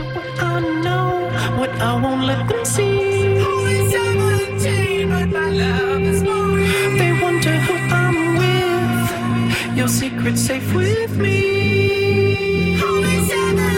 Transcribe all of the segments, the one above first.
what I know, what I won't let them see. Only 17, but my love is. They wonder who I'm with. Your secret's safe with me. Only 17.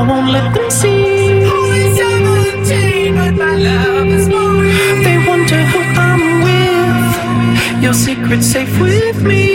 I won't let them see. Only 17, but my love is. They wonder who I'm with. Your secret's safe with me.